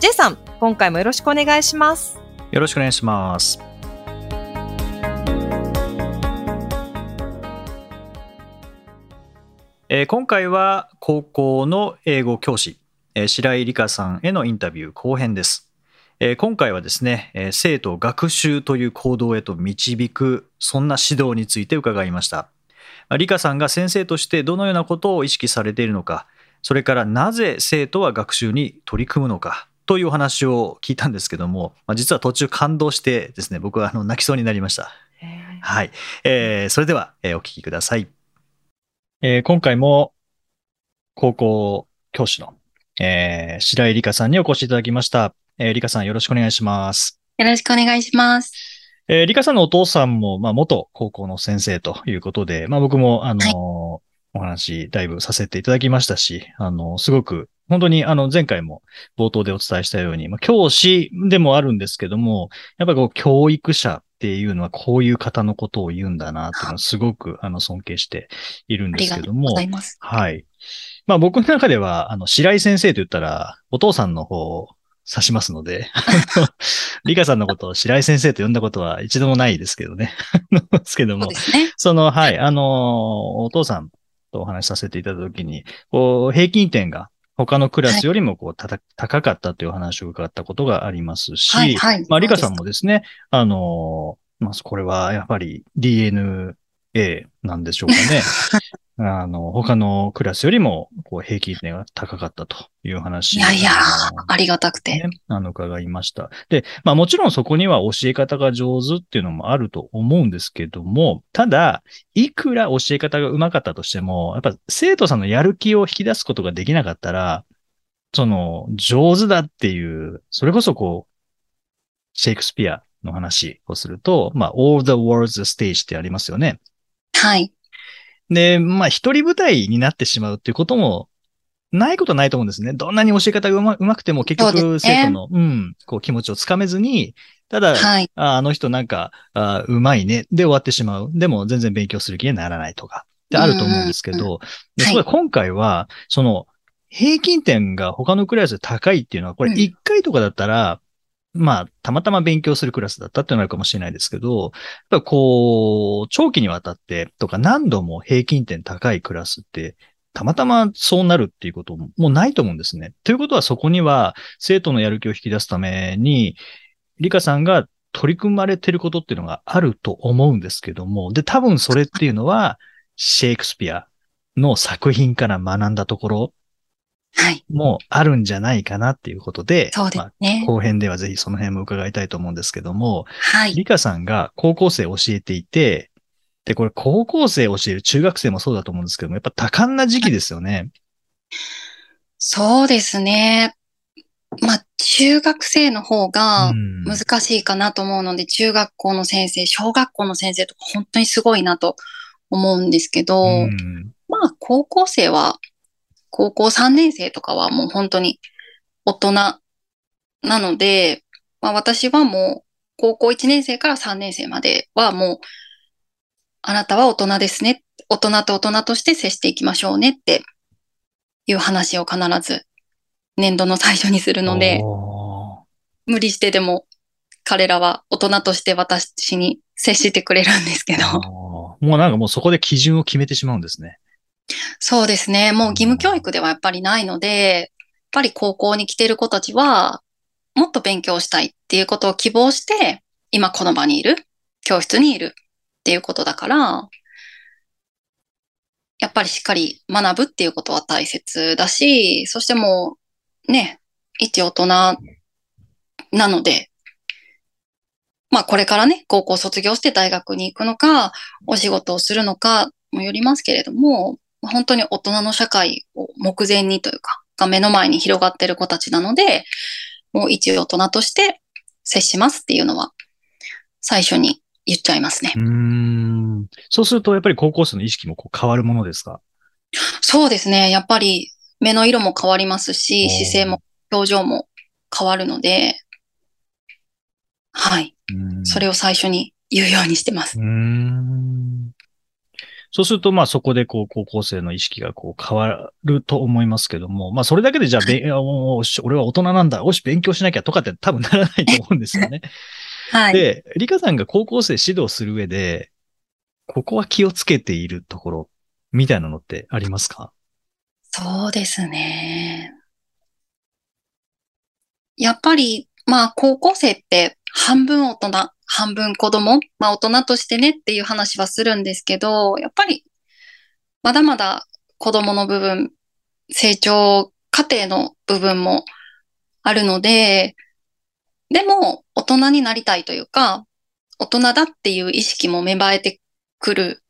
J さん、今回もよろしくお願いします。よろしくお願いしますえー今回は高校の英語教師、えー白井理香さんへのインタビュー後編です。えー今回はですね、えー生徒学習という行動へと導く、そんな指導について伺いました。まあ理香さんが先生としてどのようなことを意識されているのか、それからなぜ生徒は学習に取り組むのか、というお話を聞いたんですけども、まあ、実は途中感動してですね、僕はあの泣きそうになりました。はい。えーそれでは、えーお聞きください。えー今回も高校教師の、えー白井理香さんにお越しいただきました。えー、理香さんよろしくお願いします。よろしくお願いします。えー、理香さんのお父さんも、まあ、元高校の先生ということで、まあ、僕も、あのーはいお話、だいぶさせていただきましたし、あのーすごく、本当に、あの、前回も冒頭でお伝えしたように、まあ、教師でもあるんですけども、やっぱりこう、教育者っていうのはこういう方のことを言うんだなっていうのをすごく、あの、尊敬しているんあですけどもりがとうござ、います。はい。まあ僕の中では、あの、白井先生と言ったら、お父さんの方を指しますので、あ の理香さんのことを白井先生と呼んだことは一度もないですけどね。ですけどもそね。その、はい、あの、お父さんとお話しさせていただいたときに、こう、平均点が他のクラスよりもこう、たた高かったというお話を伺ったことがありますし、はい、はい。まあ、リカさんもですね、あの、まあ、これはやっぱり DNA なんでしょうかね。あの、他のクラスよりも、こう、平均点が高かったという話。いやいやありがたくて。ね、あの、伺いました。で、まあもちろんそこには教え方が上手っていうのもあると思うんですけども、ただ、いくら教え方が上手かったとしても、やっぱ生徒さんのやる気を引き出すことができなかったら、その、上手だっていう、それこそこう、シェイクスピアの話をすると、まあ、all the world's stage ってありますよね。はい。で、まあ、一人舞台になってしまうっていうことも、ないことはないと思うんですね。どんなに教え方がうまうまくても、結局、生徒の、うん、こう、気持ちをつかめずに、ただ、はい。ああの人なんか、あうまいね、で終わってしまう。でも、全然勉強する気にならないとか、ってあると思うんですけど、で今回は、その、平均点が他のクラスで高いっていうのは、これうん1回とかだったら、まあ、たまたま勉強するクラスだったっていうのがあるかもしれないですけど、やっぱこう、長期にわたってとか何度も平均点高いクラスって、たまたまそうなるっていうことももうないと思うんですね。ということはそこには生徒のやる気を引き出すために、リカさんが取り組まれてることっていうのがあると思うんですけども、で、多分それっていうのは、シェイクスピアの作品から学んだところ。もあるんじゃないかなっていうことで、そうでますあね。後編ではぜひその辺も伺いたいと思うんですけども、はい。リカさんが高校生教えていて、で、これ高校生教える中学生もそうだと思うんですけども、やっぱ多感な時期ですよね。そうですね。まあ、中学生の方がうん難しいかなと思うので、中学校の先生、小学校の先生とか本当にすごいなと思うんですけど、うんまあ、高校生は、高校3年生とかはもう本当に大人なので、まあ私はもう高校1年生から3年生まではもう、あなたは大人ですね。大人と大人として接していきましょうねっていう話を必ず年度の最初にするので、無理してでも彼らは大人として私に接してくれるんですけど。もうなんかもうそこで基準を決めてしまうんですね。そうですね。もう義務教育ではやっぱりないので、やっぱり高校に来てる子たちは、もっと勉強したいっていうことを希望して、今この場にいる、教室にいるっていうことだから、やっぱりしっかり学ぶっていうことは大切だし、そしてもう、ね、一大人なので、まあこれからね、高校卒業して大学に行くのか、お仕事をするのかもよりますけれども、本当に大人の社会を目前にというか、が目の前に広がってる子たちなので、もう一大人として接しますっていうのは、最初に言っちゃいますね。うーん。そうすると、やっぱり高校生の意識もこう変わるものですか？そうですね。やっぱり目の色も変わりますし、姿勢も表情も変わるので、はい。それを。を最初に言うようにしてます。うーん。そうすると、まあそこでこう高校生の意識がこう変わると思いますけども、まあそれだけでじゃあ、べおし俺は大人なんだ、おし勉強しなきゃとかって多分ならないと思うんですよね。はい。で、リカさんが高校生指導する上で、ここは気をつけているところ、みたいなのってありますか？そうですね。やっぱり、まあ高校生って半分大人、半分子供、まあ大人としてねっていう話はするんですけど、やっぱりまだまだ子供の部分、成長過程の部分もあるので、でも大人になりたいというか、大人だっていう意識も芽生えてくる、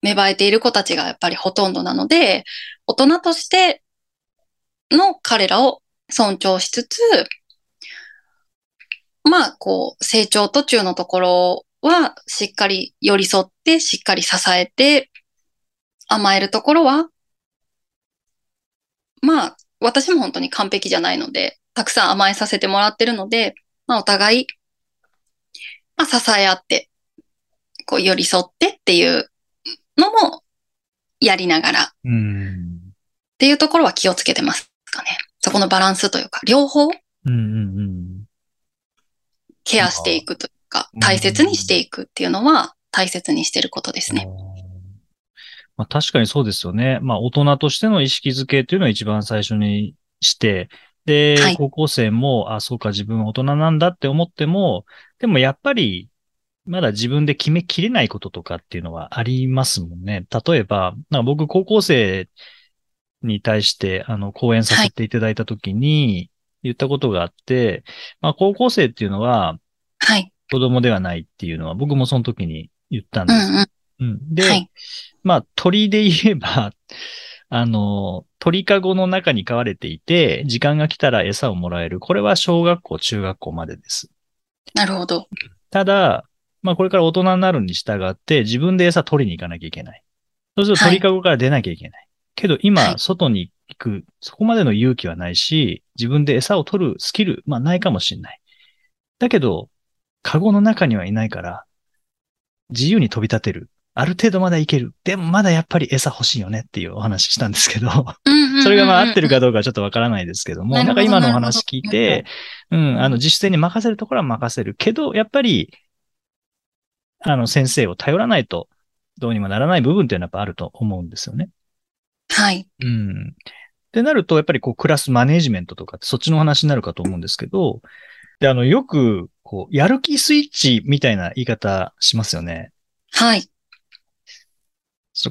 芽生えている子たちがやっぱりほとんどなので、大人としての彼らを尊重しつつ、まあ、こう、成長途中のところはしっかり寄り添って、しっかり支えて、甘えるところは、まあ、私も本当に完璧じゃないので、たくさん甘えさせてもらってるので、まあ、お互い、まあ、支え合って、こう、寄り添ってっていうのもやりながら、うん。っていうところは気をつけてますかね。そこのバランスというか、両方うんうんうん。ケアしていくというかうん、大切にしていくっていうのは大切にしてることですね。まあ、確かにそうですよね。まあ、大人としての意識づけというのを一番最初にして、で、はい高校生も、あ、そうか、自分は大人なんだって思っても、でもやっぱり、まだ自分で決めきれないこととかっていうのはありますもんね。例えば、なんか僕、高校生に対して、あの、講演させていただいたときに、言ったことがあって、まあ、高校生っていうのは、はい。子供ではないっていうのは、僕もその時に言ったんうです。んうん。うん。で、はい。まあ、鳥で言えば、あの、鳥かごの中に飼われていて、時間が来たら餌をもらえる。これは小学校、中学校までです。なるほど。ただ、まあ、これから大人になるに従って、自分で餌取りに行かなきゃいけない。そうするとはい鳥かごから出なきゃいけない。けど今、はい外に行く、そこまでの勇気はないし、自分で餌を取るスキル、まあ、ないかもしれない。だけど、カゴの中にはいないから、自由に飛び立てる。ある程度まだいける。でもまだやっぱり餌欲しいよねっていうお話したんですけど、それがまあ合ってるかどどうかちょっとわからないですけども、なんか今のお話聞いて、うん、あの自主性に任せるところは任せるけど、やっぱり、あの先生を頼らないとどうにもならない部分っていうのはやっぱあると思うんですよね。はい。うん。ってなると、やっぱりこうクラスマネージメントとかってそっちの話になるかと思うんですけど、で、あの、よく、こう、やる気スイッチみたいな言い方しますよね。はい。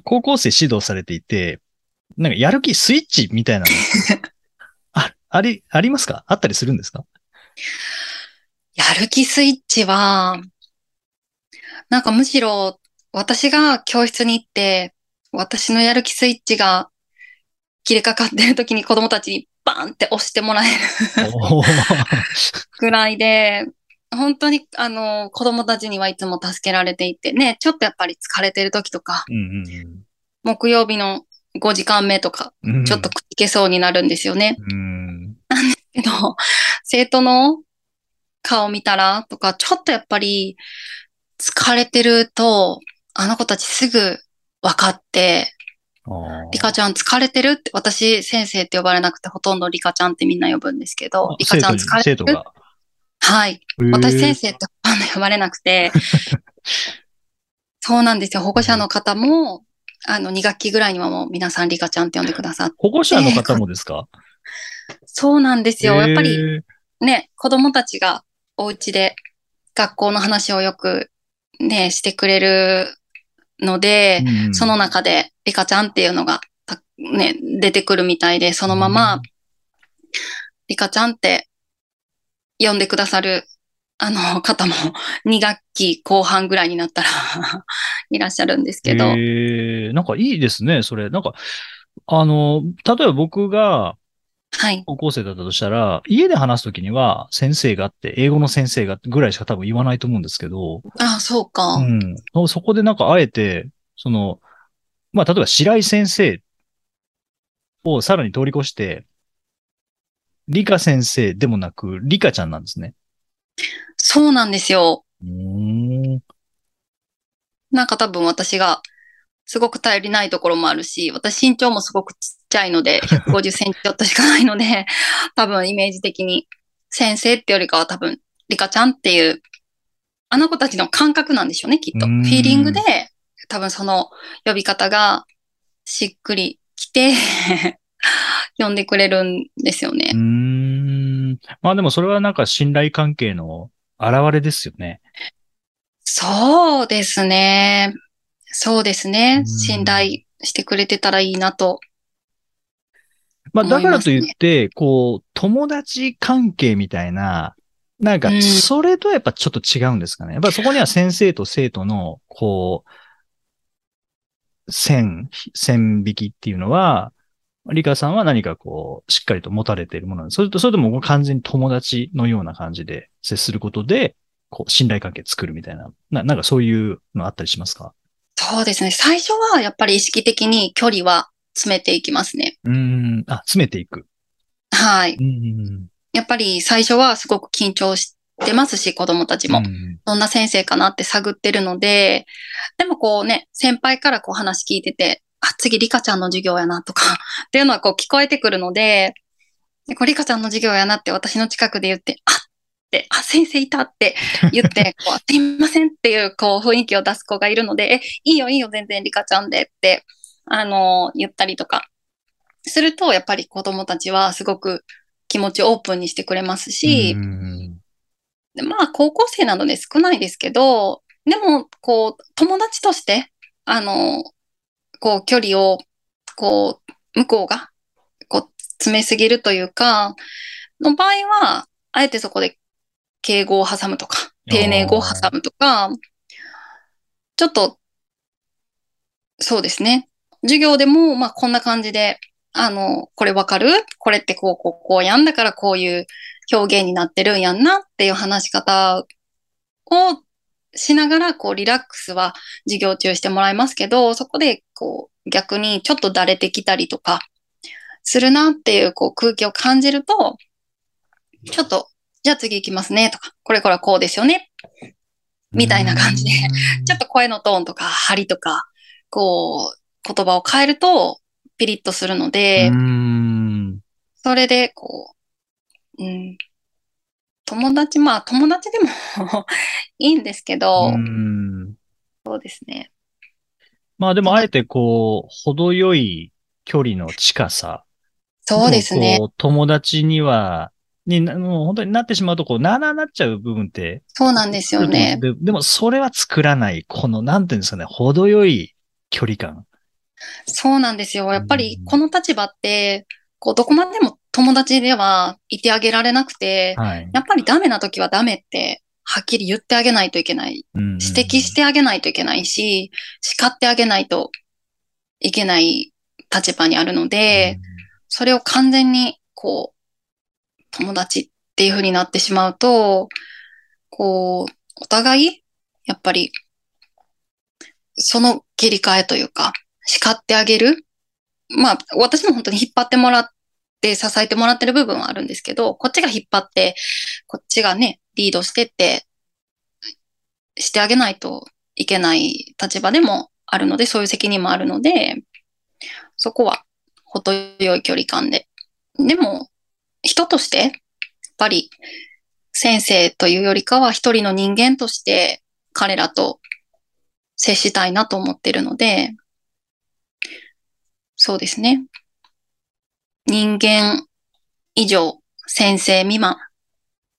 高校生指導されていて、なんかやる気スイッチみたいなの。あ、あり、ありますか？あったりするんですか？やる気スイッチは、なんかむしろ私が教室に行って、私のやる気スイッチが切れかかってる時に子供たちにバーンって押してもらえるぐらいで、本当にあの子供たちにはいつも助けられていてね、ちょっとやっぱり疲れてる時とか、うん木曜日の5時間目とか、うんうん。ちょっとくじけそうになるんですよね。うん。けど、生徒の顔見たらとか、ちょっとやっぱり疲れてると、あの子たちすぐ分かって、リカちゃん疲れてるって、私先生って呼ばれなくてほとんどリカちゃんってみんな呼ぶんですけど、リカちゃん疲れてる？はい。私先生ってほとんど呼ばれなくて、そうなんですよ。保護者の方も、あの、2学期ぐらいにはもう皆さんリカちゃんって呼んでくださって。保護者の方もですか？そうなんですよ。やっぱりね、子供たちがお家で学校の話をよくね、してくれるので、うんその中でリカちゃんっていうのがたね、出てくるみたいで、そのまま、リカちゃんって呼んでくださるあの方も 2学期後半ぐらいになったら いらっしゃるんですけど、えー、なんかいいですね、それ。なんか、あの、例えば僕が、はい。高校生だったとしたら、家で話すときには先生があって、英語の先生がぐらいしか多分言わないと思うんですけど、ああ、そうか。うん。そこでなんかあえて、その、まあ、例えば白井先生をさらに通り越して、理科先生でもなく、理科ちゃんなんですね。そうなんですよ。うーん。なんか多分私がすごく頼りないところもあるし、私身長もすごくちっちゃいので、150センチちょっとしかないので、多分イメージ的に先生ってよりかは多分リカちゃんっていう、あの子たちの感覚なんでしょうね、きっと。うんフィーリングで多分その呼び方がしっくりきて、呼んでくれるんですよねうー。ん。まあでもそれはなんか信頼関係の現れですよね。そうですね。そうですうね。ん信頼してくれてたらいいなと。まあだからといって、こう、友達関係みたいな、なんかう、んそれとやっぱちょっと違うんですかね。やっぱそこには先生と生徒の、こう、線、線引きっていうのは、リカさんは何かこう、しっかりと持たれているものなんです。それと、それとも完全に友達のような感じで接することで、こう、信頼関係作るみたいな、ななんかそういうのあったりしますか？そうですね。最初はやっぱり意識的に距離は詰めていきますね。うーん、あ、詰めていく。はい。やっぱり最初はすごく緊張してますし、子供たちうん。も。うんどんな先生かなって探ってるので、でもこうね、先輩からこう話聞いてて、あ、次リカちゃんの授業やなとか、っていうのはこう聞こえてくるので、でこれリカちゃんの授業やなって私の近くで言って、あって、あ、先生いたって言って、こう、すいませんっていうこう雰囲気を出す子がいるので、え、いいよいいよ全然リカちゃんでって、あの言ったりとか、すると、やっぱり子供たちはすごく気持ちオープンにしてくれますし、うん。でまあ、高校生なので少ないですけど、でも、こう、友達として、あの、こう、距離を、こう、向こうが、こう、詰めすぎるというか、の場合は、あえてそこで敬語を挟むとか、丁寧語を挟むとか、ちょっと、そうですね。授業でも、まあ、こんな感じで、あの、これわかる？これってこう、こう、こうやんだからこういう表現になってるんやんなっていう話し方をしながら、こう、リラックスは授業中してもらいますけど、そこで、こう、逆にちょっとだれてきたりとか、するなっていう、こう、空気を感じると、ちょっと、じゃあ次行きますねとか、これこれこうですよね。みたいな感じでちょっと声のトーンとか、張りとか、こう、言葉を変えると、ピリッとするので、うんそれで、こう、うん、友達、まあ友達でも いいんですけど、うんそうですね。まあでもあえてこう、程よい距離の近さ。そうですね。友達には、にな、もう本当になってしまうと、こう、なあなあなっちゃう部分って。そうなんですよね。ででも、それは作らない、この、なんていうんですかね、程よい距離感。そうなんですよ。やっぱりうんこの立場って、こう、どこまでも友達ではいてあげられなくて、はい。やっぱりダメな時はダメって、はっきり言ってあげないといけない。指指摘してあげないといけないし、叱ってあげないといけない立場にあるので、それを完全に、こう、友達っていう風になってしまうと、こう、お互い、やっぱり、その切り替えというか、叱ってあげる？まあ、私も本当に引っ張ってもらって、支えてもらってる部分はあるんですけど、こっちが引っ張って、こっちがね、リードしてって、してあげないといけない立場でもあるので、そういう責任もあるので、そこは程よい距離感で。でも、人として、やっぱり先生というよりかは一人の人間として彼らと接したいなと思ってるので、そうですね。人間以上、先生未満、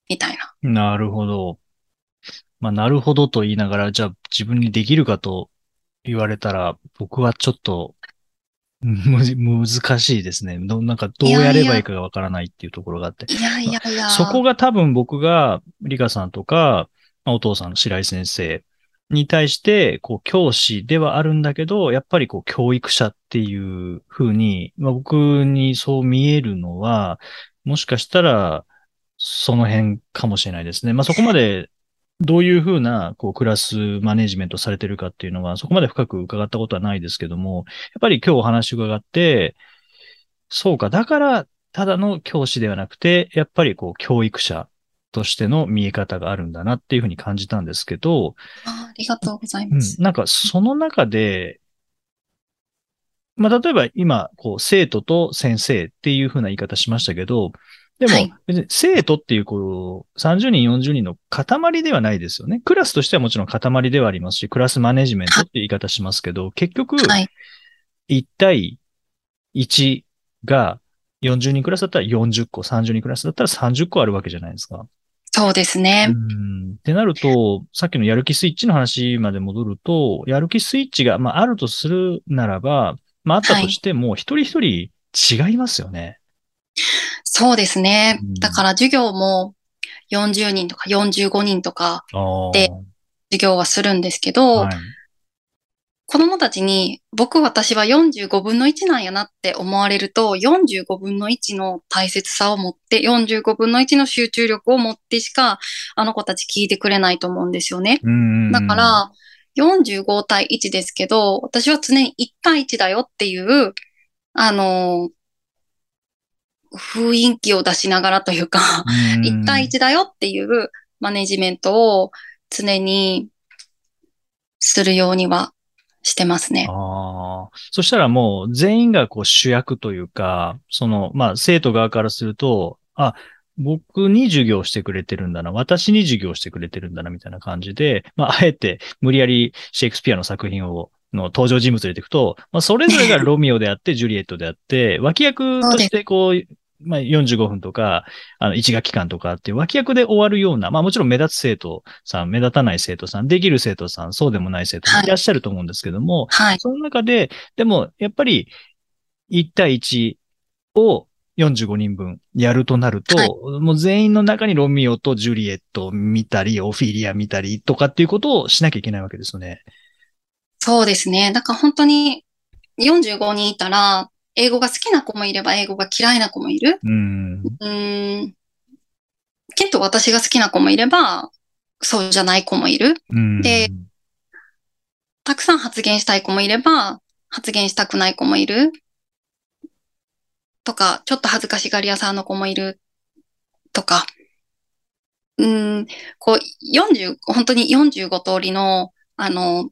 みたいな。なるほど。まあ、なるほどと言いながら、じゃあ自分にできるかと言われたら、僕はちょっと、むず、難しいですね。どなんかどうやればいいかがわからないっていうところがあって。いやいやいや。そこが多分僕が、リカさんとか、まあお父さんの白井先生に対して、こう、教師ではあるんだけど、やっぱりこう、教育者っていう風に、まあ、僕にそう見えるのは、もしかしたら、その辺かもしれないですね。まあ、そこまで、どういう風な、こう、クラスマネジメントされてるかっていうのは、そこまで深く伺ったことはないですけども、やっぱり今日お話伺って、そうか、だから、ただの教師ではなくて、やっぱりこう、教育者としての見え方があるんだなっていうふうに感じたんですけど、あありがとうございうんます。、なんかその中で、まあ、例えば今、こう、生徒と先生っていうふうな言い方しましたけど、でも生徒っていう、こう、30人、40人の塊ではないですよね。クラスとしてはもちろん塊ではありますし、クラスマネジメントっていう言い方しますけど、結局、はい。1対1が40人クラスだったら40個、30人クラスだったら30個あるわけじゃないですか。そうですね。うんってなると、さっきのやる気スイッチの話まで戻ると、やる気スイッチが、まあ、あるとするならば、まあ、あったとしても、一人一人違いますよね。そうですねうん。だから授業も40人とか45人とか。で授業はするんですけど、はい。子供たちに僕私は45分の1なんやなって思われると、45分の1の大切さを持って、45分の1の集中力を持ってしか、あの子たち聞いてくれないと思うんですよね。うんだか、ら、45対1ですけど、私は常に1対1だよっていう、あの、雰囲気を出しながらというか、1対1だよっていうマネジメントを常にするようにはしてますね。ああ。そしたらもう全員がこう主役というか、その、まあ生徒側からすると、あ、僕に授業してくれてるんだな、私に授業してくれてるんだな、みたいな感じで、まああえて無理やりシェイクスピアの作品を、の登場人物入れていくと、まあそれぞれがロミオであって、ジュリエットであって、脇役としてこう、まあ45分とか、あの1学期間とかっていう脇役で終わるような、まあもちろん目立つ生徒さん、目立たない生徒さん、できる生徒さん、そうでもない生徒さんいらっしゃると思うんですけども、はい。その中で、でも、やっぱり、1対1を45人分やるとなると、はいもう全員の中にロミオとジュリエットを見たり、オフィリア見たりとかっていうことをしなきゃいけないわけですよね。そうですね。だから本当に45人いたら、英語が好きな子もいれば英語が嫌いな子もいる。うん。うーん。きっと私が好きな子もいれば、そうじゃない子もいる。うん。でたくさん発言したい子もいれば、発言したくない子もいる。とか、ちょっと恥ずかしがり屋さんの子もいる。とか。うーん、こう、40、本当に45通りの、あの、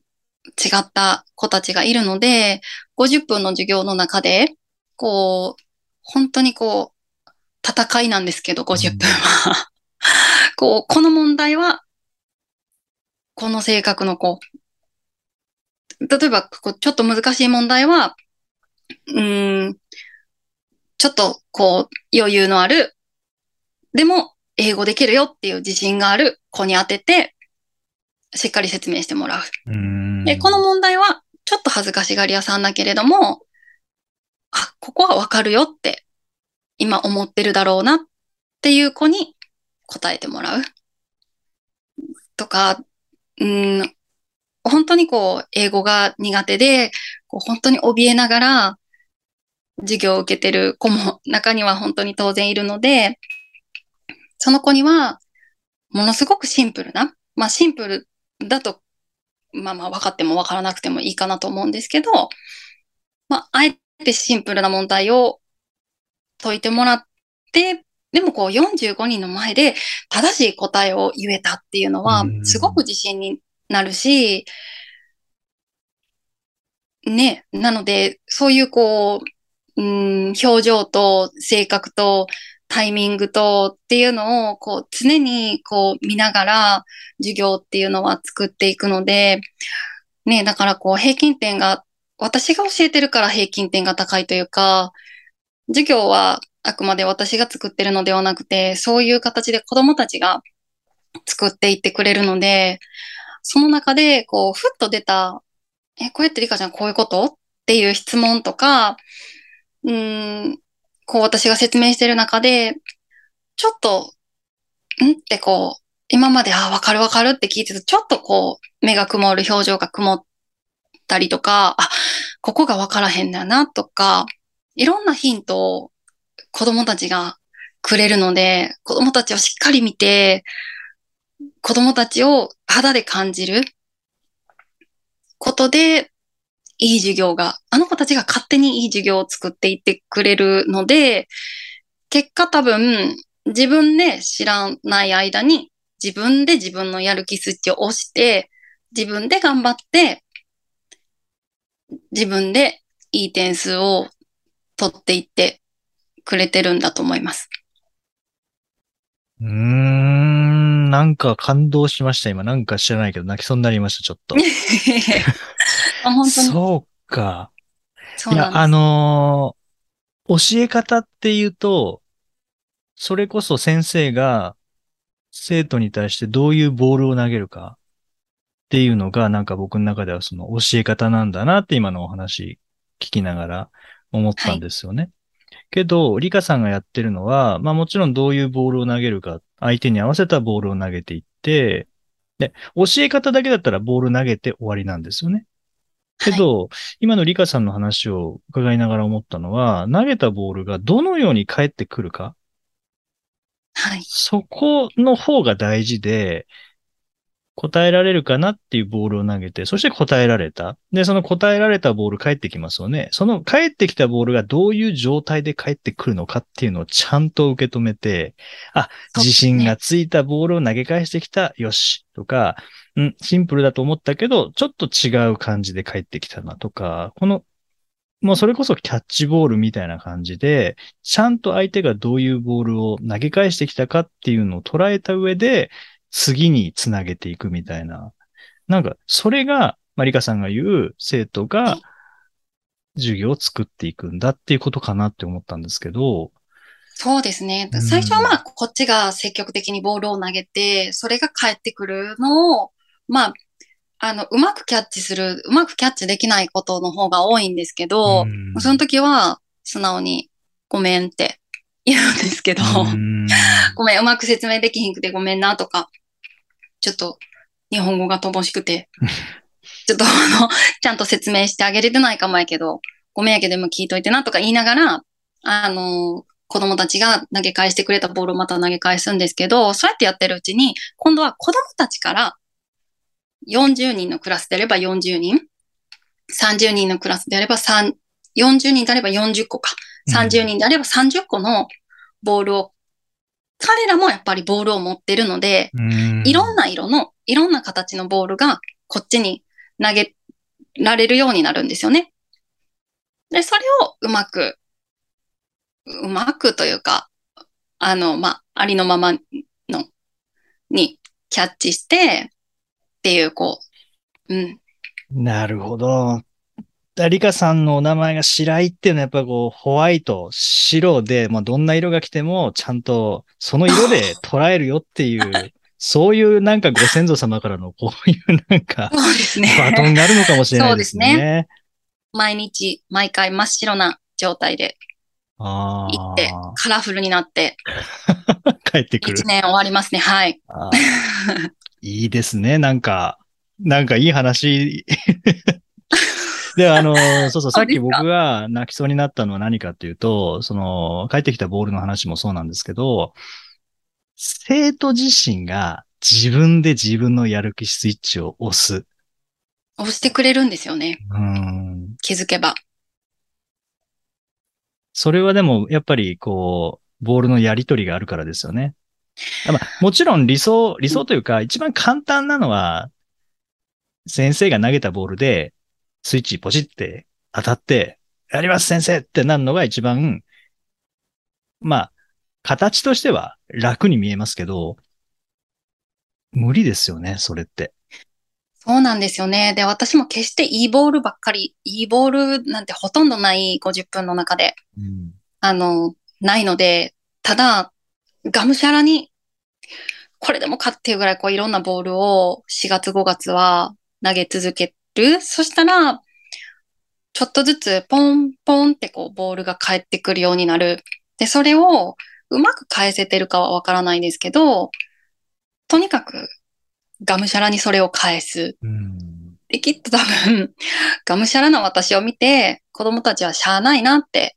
違った子たちがいるので、50分の授業の中で、こう、本当にこう、戦いなんですけど、50分は。こう、この問題は、この性格の子。例えば、こうちょっと難しい問題は、うーん、ちょっと、こう、余裕のある、でも、英語できるよっていう自信がある子に当てて、しっかり説明してもらう。うん。で、この問題は、ちょっと恥ずかしがり屋さんだけれども、あ、ここはわかるよって、今思ってるだろうなっていう子に答えてもらう。とか、うん、本当にこう、英語が苦手で、こう本当に怯えながら、授業を受けてる子も中には本当に当然いるので、その子には、ものすごくシンプルな、まあシンプルだとまあまあ分かっても分からなくてもいいかなと思うんですけど、まあ、あえてシンプルな問題を解いてもらって、でもこう45人の前で正しい答えを言えたっていうのはうん。すごく自信になるし、ね、なのでそういうこう、うん、表情と性格とタイミングとっていうのをこう常にこう見ながら授業っていうのは作っていくので、ね、だからこう平均点が、私が教えてるから平均点が高いというか、授業はあくまで私が作ってるのではなくて、そういう形で子供たちが作っていってくれるので、その中でこう、ふっと出た、え、こうやってリカちゃんこういうこと？っていう質問とか、うん、こう私が説明してる中で、ちょっと、ん？ってこう、今まで、ああ、わかるわかるって聞いてると、ちょっとこう、目が曇る表情が曇ったりとか、あ、ここがわからへんだなとか、いろんなヒントを子供たちがくれるので、子供たちをしっかり見て、子供たちを肌で感じることで、いい授業が、あの子たちが勝手にいい授業を作っていってくれるので、結果多分、自分で知らない間に、自分で自分のやる気スイッチを押して、自分で頑張って、自分でいい点数を取っていってくれてるんだと思います。うーん、なんか感動しました、今。なんか知らないけど、泣きそうになりました、ちょっと。あ本当にそうか。そう。いや、あのー教え方っていうと、それこそ先生が生徒に対してどういうボールを投げるかっていうのが、なんか僕の中ではその教え方なんだなって今のお話聞きながら思ったんですよね。けど、リカさんがやってるのは、まあもちろんどういうボールを投げるか、相手に合わせたボールを投げていって、で、教え方だけだったらボール投げて終わりなんですよね。けど、今のリカさんの話を伺いながら思ったのは、投げたボールがどのように返ってくるか。はい。そこの方が大事で、答えられるかなっていうボールを投げて、そして答えられた。で、その答えられたボール返ってきますよね。その返ってきたボールがどういう状態で返ってくるのかっていうのをちゃんと受け止めて、あ、自信がついたボールを投げ返してきた、よし、とか、うん、シンプルだと思ったけど、ちょっと違う感じで返ってきたなとか、この、もうそれこそキャッチボールみたいな感じで、ちゃんと相手がどういうボールを投げ返してきたかっていうのを捉えた上で、次につなげていくみたいな。なんか、それが、マリカさんが言う生徒が授業を作っていくんだっていうことかなって思ったんですけど。そうですね。最初はまあ、こっちが積極的にボールを投げて、それが返ってくるのを、まあ、あの、うまくキャッチする、うまくキャッチできないことの方が多いんですけど、その時は素直にごめんって言うんですけど、ごめん、うまく説明できひんくてごめんなとか、ちょっと日本語が乏しくて、ちょっとあの、ちゃんと説明してあげれてないかもやけど、ごめんやけども聞いといてなとか言いながら、あの、子供たちが投げ返してくれたボールをまた投げ返すんですけど、そうやってやってるうちに、今度は子供たちから40人のクラスであれば40人、30人のクラスであれば3、40人であれば40個か、30人であれば30個のボールを彼らもやっぱりボールを持ってるので、いろんな色の、いろんな形のボールがこっちに投げられるようになるんですよね。で、それをうまく、うまくというか、あの、まあ、ありのままの、にキャッチして、っていう、こう、うん。なるほど。リカさんのお名前が白井っていうのはやっぱこう、ホワイト、白で、まあ、どんな色が来ても、ちゃんとその色で 捉えるよっていう、そういうなんかご先祖様からのこういうなんか、そうですね。バトンがあるのかもしれないですね。そうですね。毎日、毎回真っ白な状態で、行って、カラフルになって、帰ってくる。一年終わりますね、はい。いいですね、なんか、なんかいい話で、あの、そうそう、さっき僕が泣きそうになったのは何かっていうと、その、帰ってきたボールの話もそうなんですけど、生徒自身が自分で自分のやる気スイッチを押す。押してくれるんですよね。うん。気づけば。それはでも、やっぱり、こう、ボールのやりとりがあるからですよね。まあ、もちろん理想、理想というか、一番簡単なのは、先生が投げたボールで、スイッチポチって当たって、やります先生ってなるのが一番、まあ、形としては楽に見えますけど、無理ですよね、それって。そうなんですよね。で、私も決していいボールばっかり、いいボールなんてほとんどない50分の中で、うん、あの、ないので、ただ、がむしゃらに、これでもかっていうぐらいこういろんなボールを4月5月は投げ続ける？そしたら、ちょっとずつポンポンってこうボールが返ってくるようになる。で、それをうまく返せてるかはわからないんですけど、とにかく、がむしゃらにそれを返す。うん。で、きっと多分、がむしゃらな私を見て、子供たちはしゃあないなって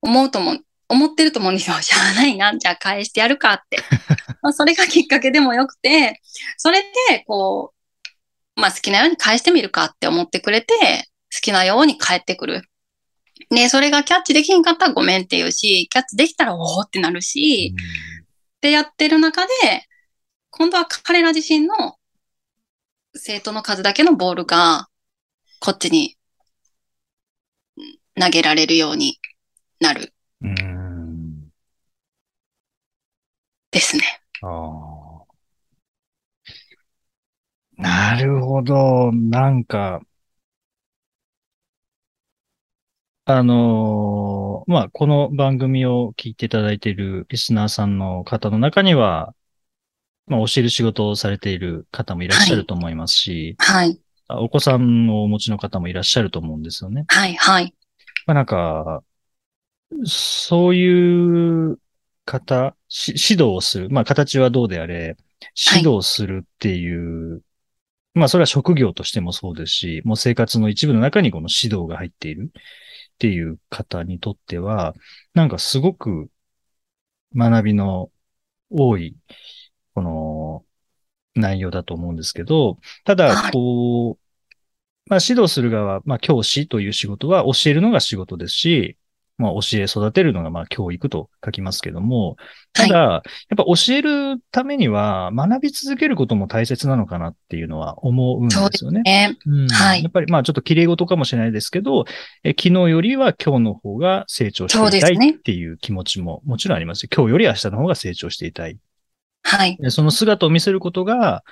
思うと思う、思ってると思うんですよ。しゃあないな、じゃあ返してやるかって。まあそれがきっかけでもよくて、それで、こう、まあ好きなように返してみるかって思ってくれて、好きなように返ってくる。で、それがキャッチできんかったらごめんって言うし、キャッチできたらおーってなるし、ってやってる中で、今度は彼ら自身の生徒の数だけのボールが、こっちにうん投げられるようになるうん。ですね。ああ。なるほど。なんか、あのーまあ、この番組を聞いていただいているリスナーさんの方の中には、まあ、教える仕事をされている方もいらっしゃると思いますし、はい。あお子さんをお持ちの方もいらっしゃると思うんですよね。はい。はい。まあ、なんか、そういう方、し指導をする。まあ、形はどうであれ、指導するっていう、まあ、それは職業としてもそうですし、もう生活の一部の中にこの指導が入っているっていう方にとっては、なんかすごく学びの多い、この内容だと思うんですけど、ただは、い。こう、まあ指導する側、まあ教師という仕事は教えるのが仕事ですし、まあ教え育てるのがまあ教育と書きますけども、ただ、やっぱ教えるためには学び続けることも大切なのかなっていうのは思うんですよね。ね。うんはいやっぱりまあちょっと綺麗事かもしれないですけど、え昨日よりは今日の方が成長していたいっていう気持ちももちろんありますよ。今日より明日の方が成長していたい。はい。でその姿を見せることが、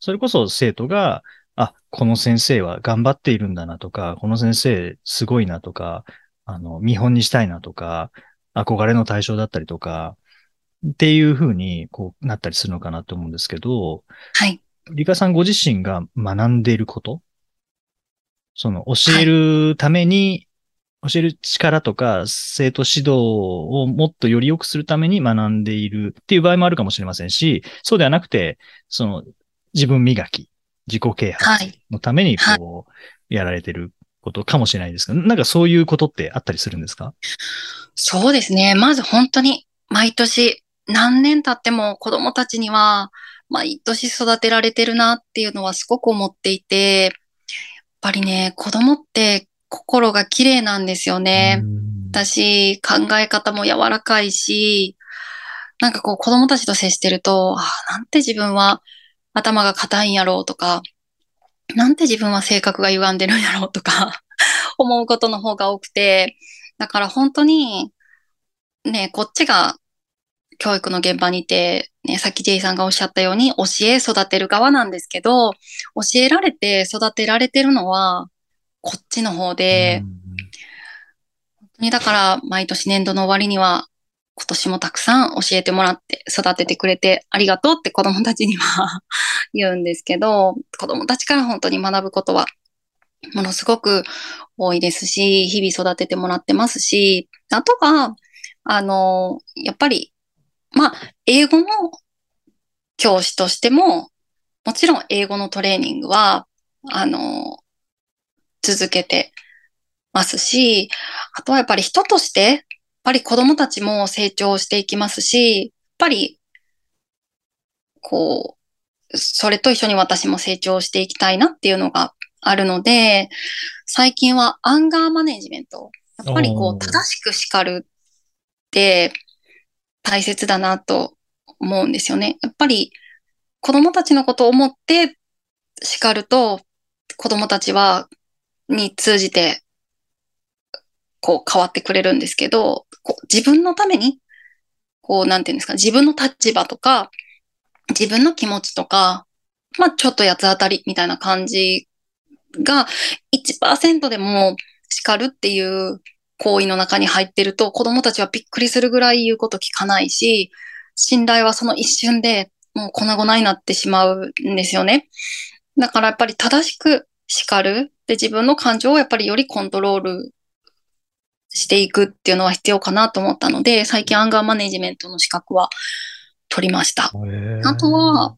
それこそ生徒が、あ、この先生は頑張っているんだなとか、この先生すごいなとか、あの、見本にしたいなとか、憧れの対象だったりとか、っていう風にこうなったりするのかなと思うんですけど、はい。リカさんご自身が学んでいること？その教えるために、教える力とか生徒指導をもっとより良くするために学んでいるっていう場合もあるかもしれませんし、そうではなくて、その自分磨き、自己啓は発い。のためにこう、やられてることかもしれないですけど、なんかそういうことってあったりするんですか？そうですね。まず本当に毎年何年経っても子供たちには毎年育てられてるなっていうのはすごく思っていて、やっぱりね、子供って心が綺麗なんですよね。うん私、考え方も柔らかいし、なんかこう子供たちと接してると、ああ、なんて自分は頭が硬いんやろうとか、なんて自分は性格が歪んでるんやろうとか、思うことの方が多くて、だから本当に、ね、こっちが教育の現場にいて、ね、さっき J さんがおっしゃったように教え育てる側なんですけど、教えられて育てられてるのはこっちの方で、にだから毎年年度の終わりには今年もたくさん教えてもらって育ててくれてありがとうって子供たちには 言うんですけど、子供たちから本当に学ぶことはものすごく多いですし、日々育ててもらってますし、あとは、あの、やっぱり、まあ、英語の教師としても、もちろん英語のトレーニングは、あの、続けてますし、あとはやっぱり人として、ぱり子供たちも成長していきますし、やっぱり、こう、それと一緒に私も成長していきたいなっていうのがあるので、最近はアンガーマネジメント。やっぱりこう、正しく叱るって大切だなと思うんですよね。やっぱり子供たちのことを思って叱ると、子供たちは、に通じて、こう変わってくれるんですけど、こう自分のために、こう、なんていうんですか、自分の立場とか、自分の気持ちとか、まあちょっと八つ当たりみたいな感じが1%でも叱るっていう行為の中に入ってると子供たちはびっくりするぐらい言うこと聞かないし、信頼はその一瞬でもう粉々になってしまうんですよね。だからやっぱり正しく叱る。で、自分の感情をやっぱりよりコントロールしていくっていうのは必要かなと思ったので、最近アンガーマネジメントの資格は取りました。あとは、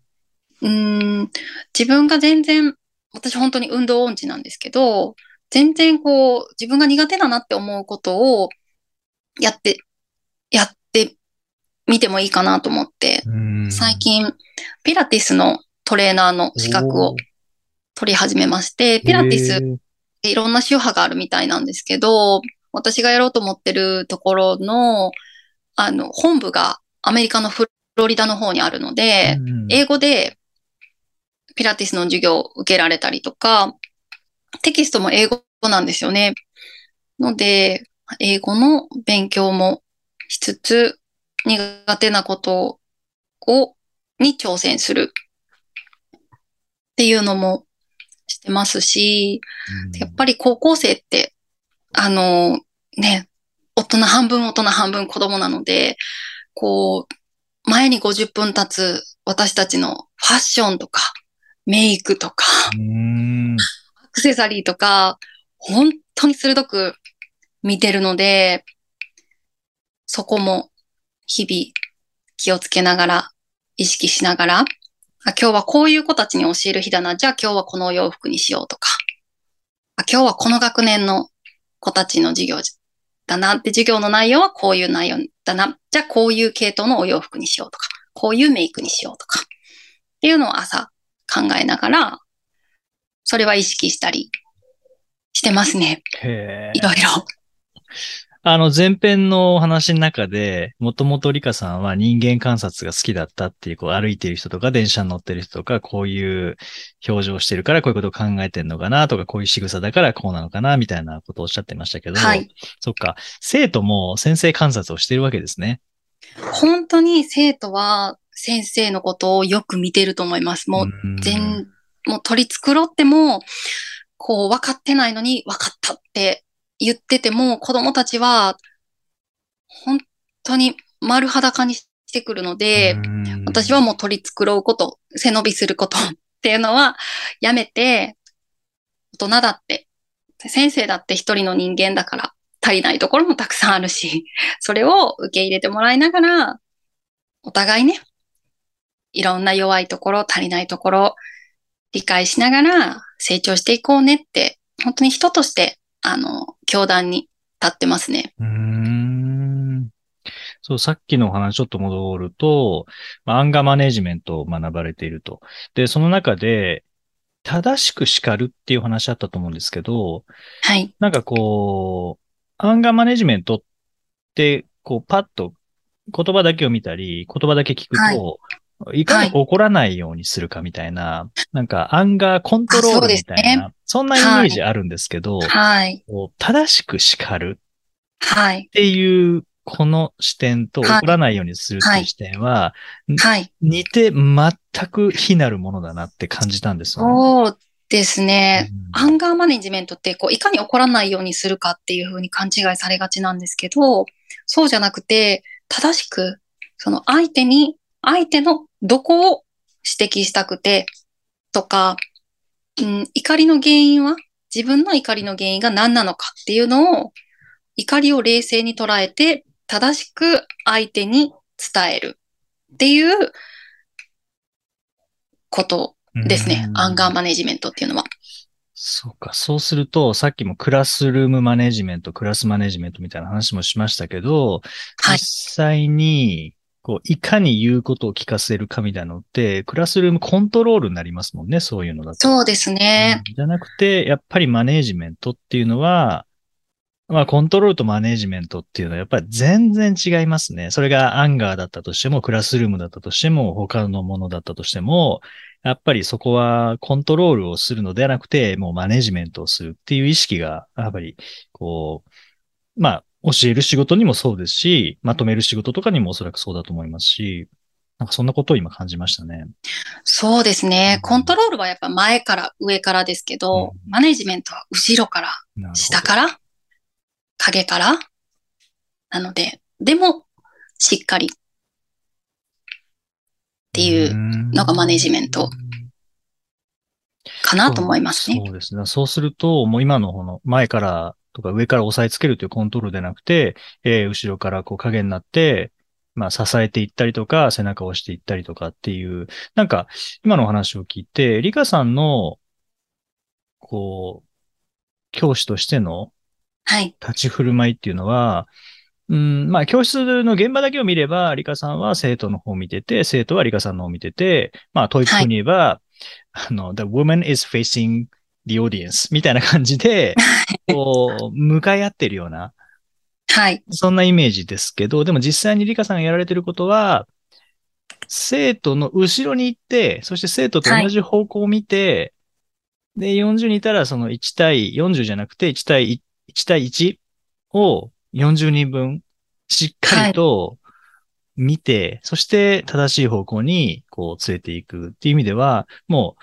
うーん、自分が全然、私本当に運動音痴なんですけど、全然こう、自分が苦手だなって思うことをやって、やってみてもいいかなと思って、うん。最近、ピラティスのトレーナーの資格を取り始めまして、ピラティスいろんな宗派があるみたいなんですけど、私がやろうと思ってるところの、あの、本部がアメリカのフロリダの方にあるので、うん。英語でピラティスの授業を受けられたりとか、テキストも英語なんですよね。ので、英語の勉強もしつつ、苦手なことを、に挑戦する。っていうのもしてますし、やっぱり高校生って、あの、ね、大人半分大人半分子供なので、こう、前に50分経つ私たちのファッションとか、メイクとか、うんアクセサリーとか、本当に鋭く見てるので、そこも日々気をつけながら、意識しながら、あ今日はこういう子たちに教える日だな。じゃあ今日はこのお洋服にしようとか、あ今日はこの学年の子たちの授業だなって、授業の内容はこういう内容だな。じゃあこういう系統のお洋服にしようとか、こういうメイクにしようとか、っていうのを朝考えながら、それは意識したりしてますね。いろいろ。あの、前編のお話の中で、もともとリカさんは人間観察が好きだったっていう、こう歩いてる人とか電車に乗ってる人とか、こういう表情してるからこういうことを考えてんのかなとか、こういう仕草だからこうなのかなみたいなことをおっしゃってましたけど、はい。そっか、生徒も先生観察をしてるわけですね。本当に生徒は先生のことをよく見てると思います。もううん全、もう取り繕っても、こう分かってないのに分かったって言ってても、子供たちは本当に丸裸にしてくるので、うん。私はもう取り繕うこと、背伸びすること っていうのはやめて、大人だって、先生だって一人の人間だから足りないところもたくさんあるし、それを受け入れてもらいながら、お互いね、いろんな弱いところ、足りないところ、理解しながら成長していこうねって、本当に人として、あの、教団に立ってますね。うーんそう、さっきのお話ちょっと戻ると、まあアンガーマネジメントを学ばれていると。で、その中で、正しく叱るっていう話あったと思うんですけど、はい。なんかこう、アンガーマネジメントって、こう、パッと言葉だけを見たり、言葉だけ聞くと、い、かに怒らないようにするかみたいな、なんかアンガーコントロールみたいあな、そんなイメージあるんですけど、はい。正しく叱るはいっ。ていう、この視点とはい怒らないようにするっていう視点は、はい。似て全く非なるものだなって感じたんですよね。そうですね。うんアンガーマネジメントってこういかに起こらないようにするかっていうふうに勘違いされがちなんですけど、そうじゃなくて、正しく、その相手に、相手のどこを指摘したくて、とか、うん、怒りの原因は、自分の怒りの原因が何なのかっていうのを、怒りを冷静に捉えて、正しく相手に伝えるっていうことですね。うんアンガーマネジメントっていうのは。そうか。そうすると、さっきもクラスルームマネジメント、クラスマネジメントみたいな話もしましたけど、はい実際に、こう、いかに言うことを聞かせるかみたいなのって、クラスルームコントロールになりますもんね、そういうのだと。そうですね。うんじゃなくて、やっぱりマネージメントっていうのは、まあ、コントロールとマネージメントっていうのはやっぱり全然違いますね。それがアンガーだったとしても、クラスルームだったとしても、他のものだったとしても、やっぱりそこはコントロールをするのではなくて、もうマネージメントをするっていう意識が、やっぱり、こう、まあ、教える仕事にもそうですし、まとめる仕事とかにもおそらくそうだと思いますし、なんかそんなことを今感じましたね。そうですねうん。コントロールはやっぱ前から上からですけど、うんマネジメントは後ろから、下から、影から。なので、でも、しっかりっていうのがマネジメントかなと思いますね。そうですね。そうすると、もう今のこの前からとか上から押さえつけるというコントロールでなくて、えー後ろからこう影になって、まあ、支えていったりとか、背中を押していったりとかっていう、なんか、今のお話を聞いて、リカさんの、こう、教師としての、はい。立ち振る舞いっていうのは、うん、まあ、教室の現場だけを見れば、リカさんは生徒の方を見てて、生徒はリカさんの方を見てて、まあ、 TOEIC 風に言えば、はい、あの、the woman is facing the audience みたいな感じで、こう、向かい合ってるような、はい。そんなイメージですけど、でも実際にリカさんがやられてることは、生徒の後ろに行って、そして生徒と同じ方向を見て、はい、で、40人いたらその1対40じゃなくて1対1対1を40人分しっかりと見て、はい、そして正しい方向にこう連れていくっていう意味では、もう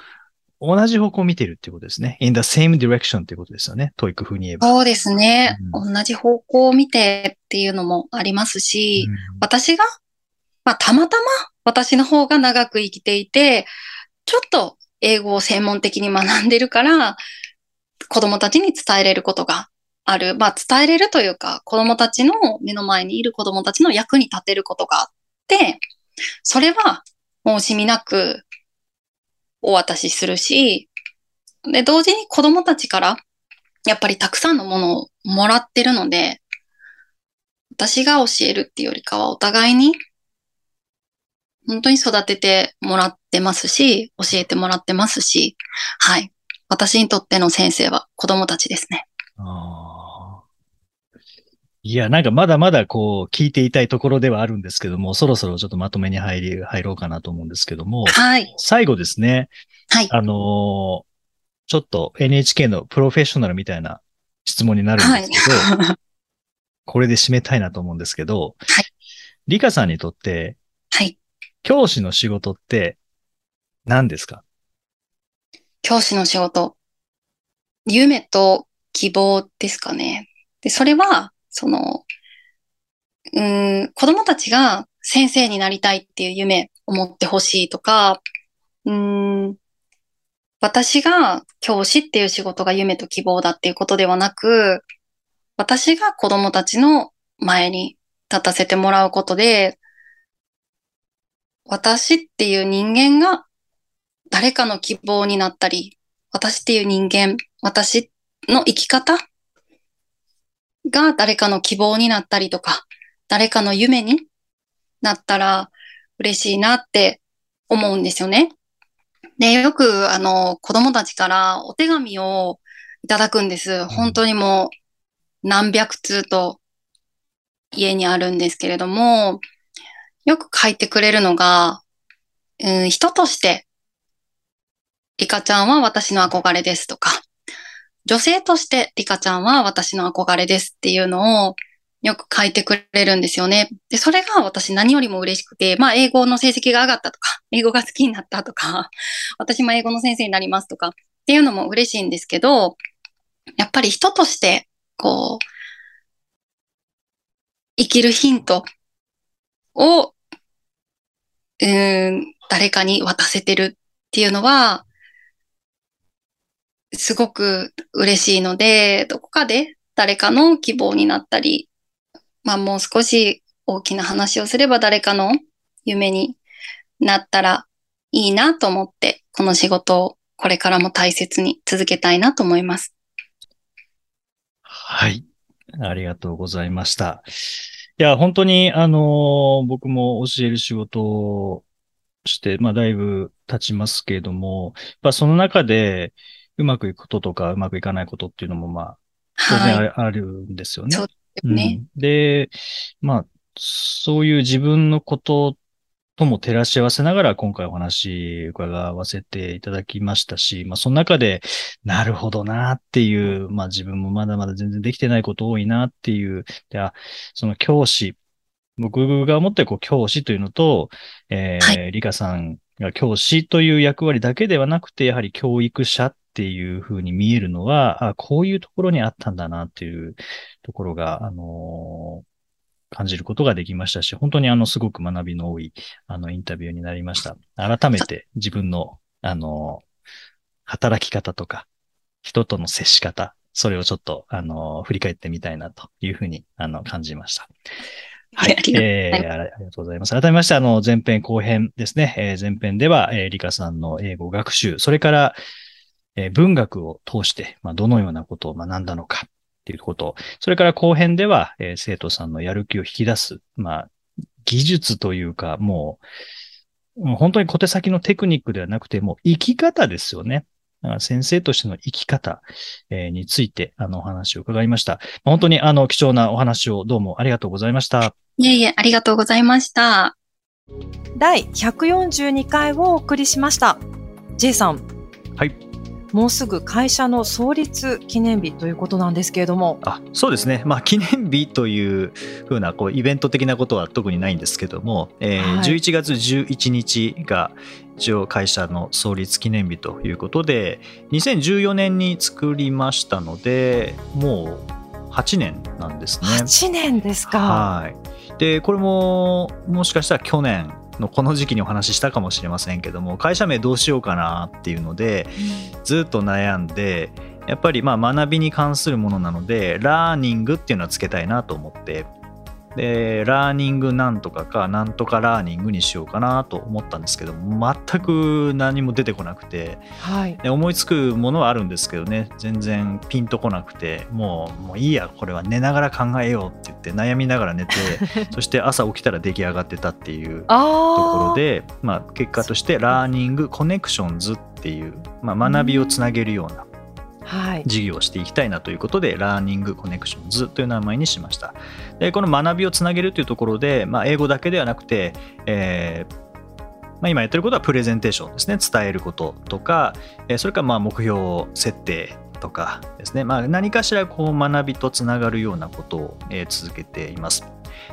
同じ方向を見てるっていうことですね。in the same direction っていうことですよね。 TOEIC 風に言えば。そうですね、うん、同じ方向を見てっていうのもありますし、うん、私が、まあ、たまたま私の方が長く生きていて、ちょっと英語を専門的に学んでるから、子供たちに伝えれることがある。まあ、伝えれるというか、子供たちの目の前にいる子供たちの役に立てることがあって、それは申しみなくお渡しするし、で、同時に子供たちからやっぱりたくさんのものをもらってるので、私が教えるっていうよりかはお互いに本当に育ててもらってますし、教えてもらってますし、はい。私にとっての先生は子供たちですね。あいや、なんかまだまだこう聞いていたいところではあるんですけども、そろそろちょっとまとめに入り、入ろうかなと思うんですけども、はい。最後ですね。はい。あのー、ちょっと NHK のプロフェッショナルみたいな質問になるんですけど、はい、これで締めたいなと思うんですけど、はい。リカさんにとって、はい。教師の仕事って何ですか？教師の仕事。夢と希望ですかね。で、それは、その、うん、子供たちが先生になりたいっていう夢を持ってほしいとか、うん、私が教師っていう仕事が夢と希望だっていうことではなく、私が子供たちの前に立たせてもらうことで、私っていう人間が誰かの希望になったり、私っていう人間、私の生き方が誰かの希望になったりとか、誰かの夢になったら嬉しいなって思うんですよね。で、よくあの子供たちからお手紙をいただくんです。本当にもう何百通と家にあるんですけれども、よく書いてくれるのが、うん、人として、リカちゃんは私の憧れですとか、女性としてリカちゃんは私の憧れですっていうのをよく書いてくれるんですよね。で、それが私何よりも嬉しくて、まあ英語の成績が上がったとか、英語が好きになったとか、私も英語の先生になりますとかっていうのも嬉しいんですけど、やっぱり人として、こう、生きるヒントを、うん、誰かに渡せてるっていうのは、すごく嬉しいので、どこかで誰かの希望になったり、まあもう少し大きな話をすれば誰かの夢になったらいいなと思って、この仕事をこれからも大切に続けたいなと思います。はい。ありがとうございました。いや、本当に、あの、僕も教える仕事をして、まあ、だいぶ経ちますけれども、やっぱその中で、うまくいくこととか、うまくいかないことっていうのも、まあ、当然あるんですよね。そうですね、うん。で、まあ、そういう自分のこととも照らし合わせながら今回お話伺わせていただきましたし、まあその中で、なるほどなっていう、まあ自分もまだまだ全然できてないこと多いなっていう、であその教師、僕が思ってこう教師というのと、えー、はい、リカさんが教師という役割だけではなくて、やはり教育者っていうふうに見えるのは、あこういうところにあったんだなっていうところが、あの感じることができましたし、本当にあの、すごく学びの多い、あの、インタビューになりました。改めて自分の、あの、働き方とか、人との接し方、それをちょっと、あの、振り返ってみたいなというふうに、あの、感じました。はい、ありがとう。えーありがとうございます。改めまして、あの、前編後編ですね。えー前編では、えー、リカさんの英語学習、それから、えー文学を通して、まあ、どのようなことを学んだのかっていうこと、それから後編では、えー生徒さんのやる気を引き出す、まあ、技術というか、もう、もう本当に小手先のテクニックではなくて、もう生き方ですよね。先生としての生き方、えーについて、あの、お話を伺いました。本当に、あの、貴重なお話をどうもありがとうございました。いえいえ、ありがとうございました。第142回をお送りしました。J さん。はい。もうすぐ会社の創立記念日ということなんですけれども。あそうですね、まあ、記念日というふうなこうイベント的なことは特にないんですけども、えーはい11月11日が一応会社の創立記念日ということで2014年に作りましたのでもう8年なんですね。8年ですか。はいでこれももしかしたら去年のこの時期にお話ししたかもしれませんけども会社名どうしようかなっていうのでずっと悩んでやっぱりまあ学びに関するものなのでラーニングっていうのはつけたいなと思ってでラーニングなんとかかなんとかラーニングにしようかなと思ったんですけど全く何も出てこなくてはい。で思いつくものはあるんですけどね全然ピンとこなくてもうもういいやこれは寝ながら考えようって言って悩みながら寝て そして朝起きたら出来上がってたっていう。ところで、まあ、結果としてラーニングコネクションズっていう、まあ、学びをつなげるようなはい。事業をしていきたいなということでラーニングコネクションズという名前にしましたでこの学びをつなげるというところで、まあ、英語だけではなくて、えーまあ、今やってることはプレゼンテーションですね。伝えることとか、それからまあ目標設定とかですね、まあ、何かしらこう学びとつながるようなことを、続けています。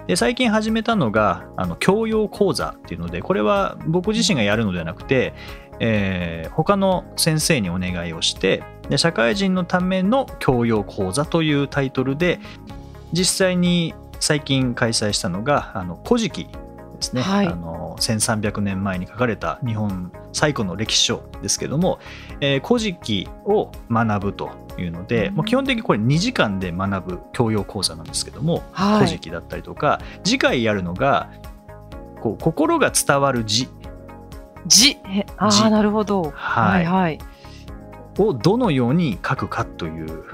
で最近始めたのがあの教養講座っていうのでこれは僕自身がやるのではなくて、えー他の先生にお願いをしてで社会人のための教養講座というタイトルで実際に最近開催したのが「あの古事記」ですね、はい。あの1300年前に書かれた日本最古の歴史書ですけども「えー古事記」を学ぶというので、うん。もう基本的にこれ2時間で学ぶ教養講座なんですけども「はい。古事記」だったりとか次回やるのがこう心が伝わる字。じ。えあじあ、なるほど。はいはい。をどのように書くかという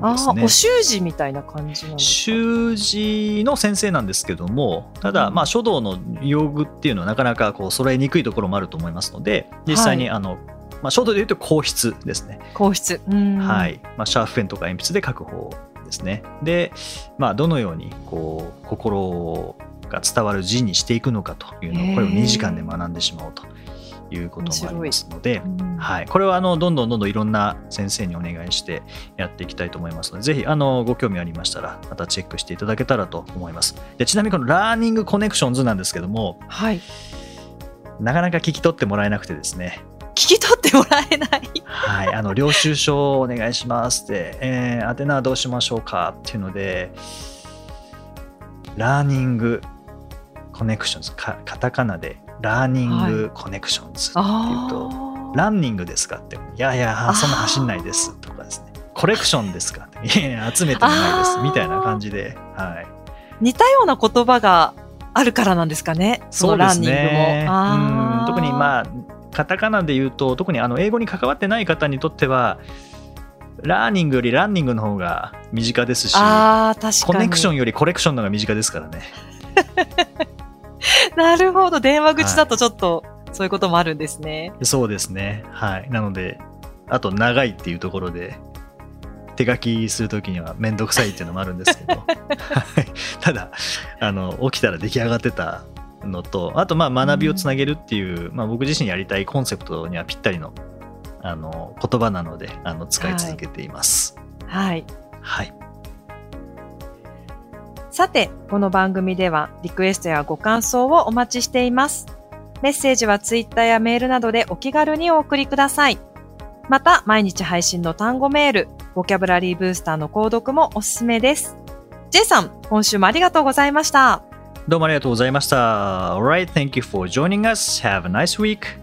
ですね。お習字みたいな感じな。習字の先生なんですけどもただ、うん。まあ、書道の用具っていうのはなかなかこう揃えにくいところもあると思いますので実際にはあの、まあ、書道でいうと硬筆ですね、皇室。うん。はい。まあ、シャーフペンとか鉛筆で書く方ですね。で、まあ、どのようにこう心が伝わる字にしていくのかというのをこれをへー。2時間で学んでしまおうということもありますので。うんはい、これはあのどんどんどんどんいろんな先生にお願いしてやっていきたいと思いますので、ぜひあのご興味ありましたら、またチェックしていただけたらと思います。でちなみにこのラーニングコネクションズなんですけども、はい。なかなか聞き取ってもらえなくてですね、聞き取ってもらえない？はい、あの領収書をお願いしますって、えー、宛名はどうしましょうかっていうので、ラーニングコネクションズ、かカタカナでラーニングコネクションズっていうと、ああ。ランニングですかって、いやいや、そんな走んないですとかですね、コレクションですかって、いやいや、集めてもないですみたいな感じで、はい。似たような言葉があるからなんですかね。そのランニングも。うん特にあ。まあ、カタカナで言うと、特にあの英語に関わってない方にとっては、ラーニングよりランニングの方が身近ですし、ああ、確かに。コネクションよりコレクションの方が身近ですからね。なるほど。電話口だとちょっと、そういうこともあるんですね。そうですね。はい。なので、あと長いっていうところで、手書きするときにはめんどくさいっていうのもあるんですけど、はいただあの、起きたら出来上がってたのと、あと、まあ、学びをつなげるっていう、まあ、僕自身やりたいコンセプトにはぴったりのあの言葉なのであの、使い続けています。はい。はい。さて、この番組ではリクエストやご感想をお待ちしています。メッセージはツイッターやメールなどでお気軽にお送りください。また、毎日配信の単語メール、ボキャブラリーブースターの購読もおすすめです。J さん、今週もありがとうございました。どうもありがとうございました。Alright, thank you for joining us. Have a nice week.